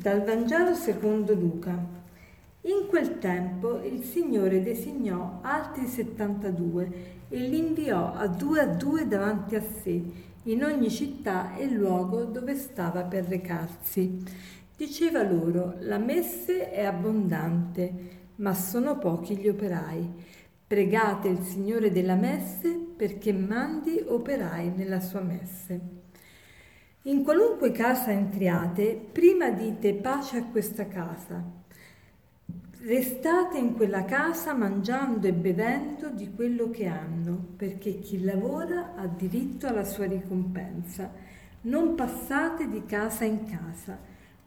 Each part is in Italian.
Dal Vangelo secondo Luca. In quel tempo il Signore designò altri 72 e li inviò a due a due davanti a sé, in ogni città e luogo dove stava per recarsi. Diceva loro, la messe è abbondante, ma sono pochi gli operai. Pregate il Signore della messe perché mandi operai nella sua messe. In qualunque casa entriate, prima dite pace a questa casa. Restate in quella casa mangiando e bevendo di quello che hanno, perché chi lavora ha diritto alla sua ricompensa. Non passate di casa in casa.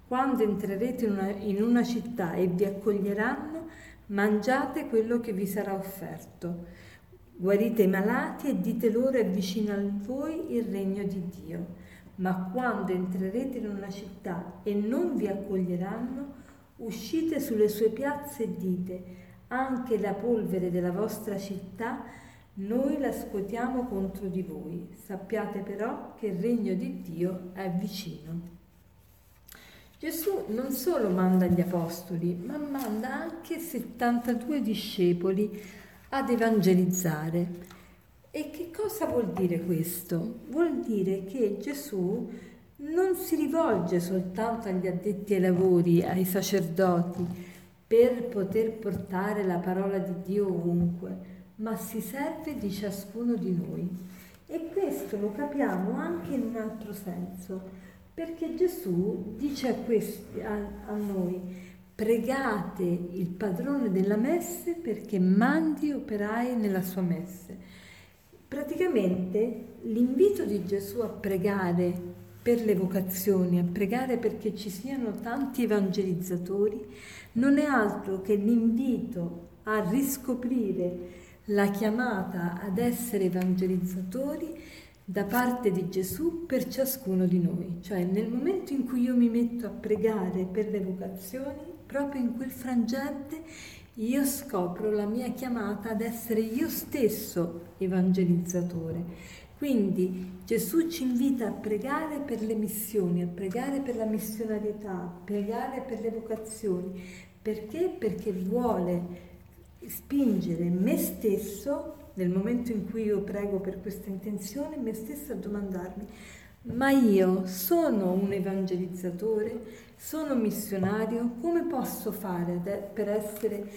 Quando entrerete in una, in una città e vi accoglieranno, mangiate quello che vi sarà offerto. Guarite i malati e dite loro è vicino a voi il regno di Dio ma quando entrerete in una città e non vi accoglieranno, uscite sulle sue piazze e dite, anche la polvere della vostra città noi la scuotiamo contro di voi. Sappiate però che il regno di Dio è vicino. Gesù non solo manda gli apostoli, ma manda anche 72 discepoli ad evangelizzare. E che cosa vuol dire questo? Vuol dire che Gesù non si rivolge soltanto agli addetti ai lavori, ai sacerdoti, per poter portare la parola di Dio ovunque, ma si serve di ciascuno di noi. E questo lo capiamo anche in un altro senso, perché Gesù dice a, questi, a, a noi, pregate il padrone della messe perché mandi operai nella sua messe. Praticamente l'invito di Gesù a pregare per le vocazioni, a pregare perché ci siano tanti evangelizzatori, non è altro che l'invito a riscoprire la chiamata ad essere evangelizzatori da parte di Gesù per ciascuno di noi. Cioè nel momento in cui io mi metto a pregare per le vocazioni, proprio in quel frangente io scopro la mia chiamata ad essere io stesso evangelizzatore. Quindi Gesù ci invita a pregare per le missioni, a pregare per la missionarietà, a pregare per le vocazioni. Perché? Perché vuole spingere me stesso, nel momento in cui io prego per questa intenzione, me stesso a domandarmi, ma io sono un evangelizzatore? sono missionario, come posso fare per essere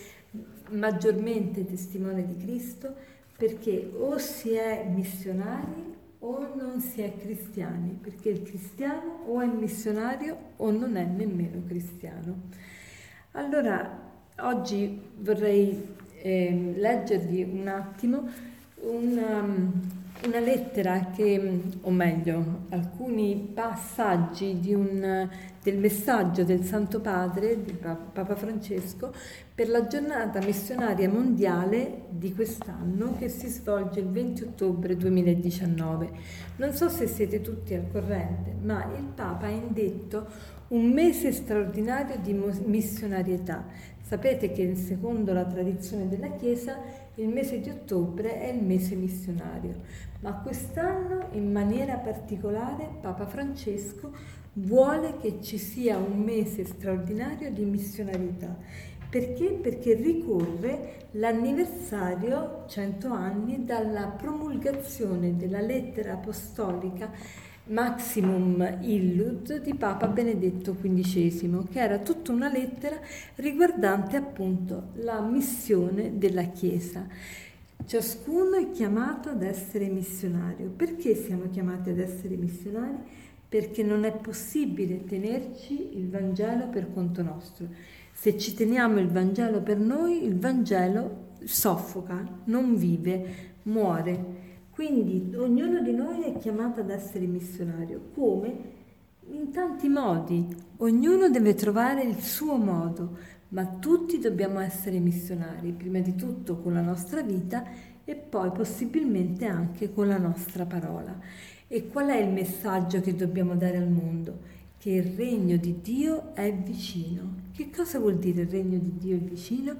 maggiormente testimone di Cristo? Perché o si è missionari o non si è cristiani, perché il cristiano o è missionario o non è nemmeno cristiano. Allora, oggi vorrei eh, leggervi un attimo una, una lettera che, o meglio, alcuni passaggi un, del messaggio del Santo Padre, di Papa Francesco, per la giornata missionaria mondiale di quest'anno che si svolge il 20 ottobre 2019. Non so se siete tutti al corrente, ma il Papa ha indetto un mese straordinario di missionarietà. Sapete che secondo la tradizione della Chiesa il mese di ottobre è il mese missionario, ma quest'anno in maniera particolare Papa Francesco vuole che ci sia un mese straordinario di missionarietà. Perché? Perché ricorre l'anniversario, 100 anni, dalla promulgazione della lettera apostolica Maximum Illud di Papa Benedetto XV, che era tutta una lettera riguardante appunto la missione della Chiesa. Ciascuno è chiamato ad essere missionario. Perché siamo chiamati ad essere missionari? Perché non è possibile tenerci il Vangelo per conto nostro. Se ci teniamo il Vangelo per noi, il Vangelo soffoca, non vive, muore. Quindi ognuno di noi è chiamato ad essere missionario. Come? In tanti modi. Ognuno deve trovare il suo modo, ma tutti dobbiamo essere missionari, prima di tutto con la nostra vita e poi possibilmente anche con la nostra parola. E qual è il messaggio che dobbiamo dare al mondo? Che il regno di Dio è vicino. Che cosa vuol dire il regno di Dio è vicino?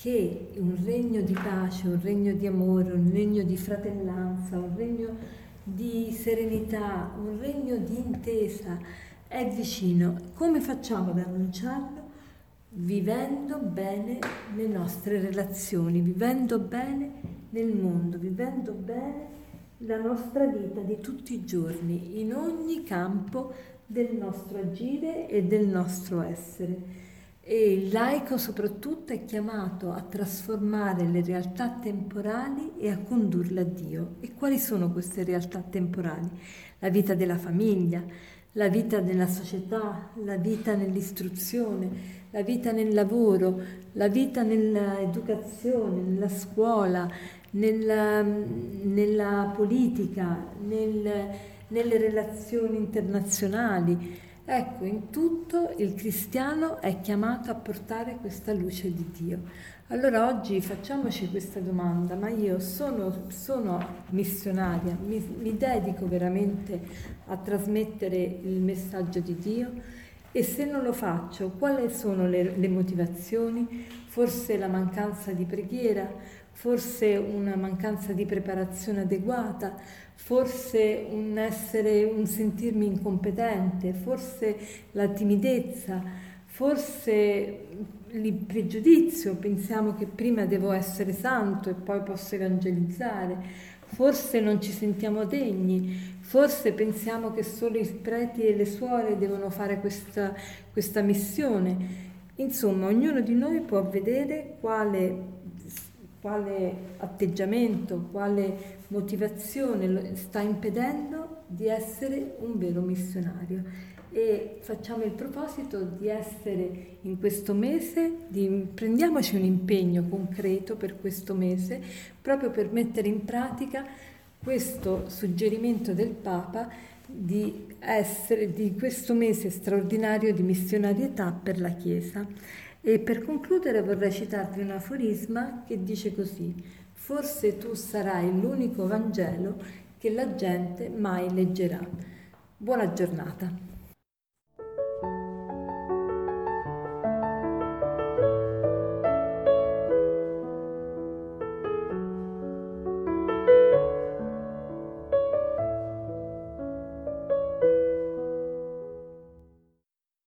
Che un regno di pace, un regno di amore, un regno di fratellanza, un regno di serenità, un regno di intesa è vicino. Come facciamo ad annunciarlo? Vivendo bene le nostre relazioni, vivendo bene nel mondo, vivendo bene la nostra vita di tutti i giorni, in ogni campo del nostro agire e del nostro essere. E il laico soprattutto è chiamato a trasformare le realtà temporali e a condurle a Dio. E quali sono queste realtà temporali? La vita della famiglia, la vita nella società, la vita nell'istruzione, la vita nel lavoro, la vita nell'educazione, nella scuola, nella, nella politica, nel, nelle relazioni internazionali. Ecco, in tutto il cristiano è chiamato a portare questa luce di Dio. Allora oggi facciamoci questa domanda, ma io sono, sono missionaria, mi, mi dedico veramente a trasmettere il messaggio di Dio? E se non lo faccio, quali sono le, le motivazioni? Forse la mancanza di preghiera, forse una mancanza di preparazione adeguata, forse un, essere, un sentirmi incompetente, forse la timidezza, forse il pregiudizio, pensiamo che prima devo essere santo e poi posso evangelizzare, forse non ci sentiamo degni, forse pensiamo che solo i preti e le suore devono fare questa, questa missione. Insomma, ognuno di noi può vedere quale quale atteggiamento, quale motivazione sta impedendo di essere un vero missionario. E facciamo il proposito di essere in questo mese, di, prendiamoci un impegno concreto per questo mese, proprio per mettere in pratica questo suggerimento del Papa di essere di questo mese straordinario di missionarietà per la Chiesa. E per concludere vorrei citarvi un aforisma che dice così, forse tu sarai l'unico Vangelo che la gente mai leggerà. Buona giornata.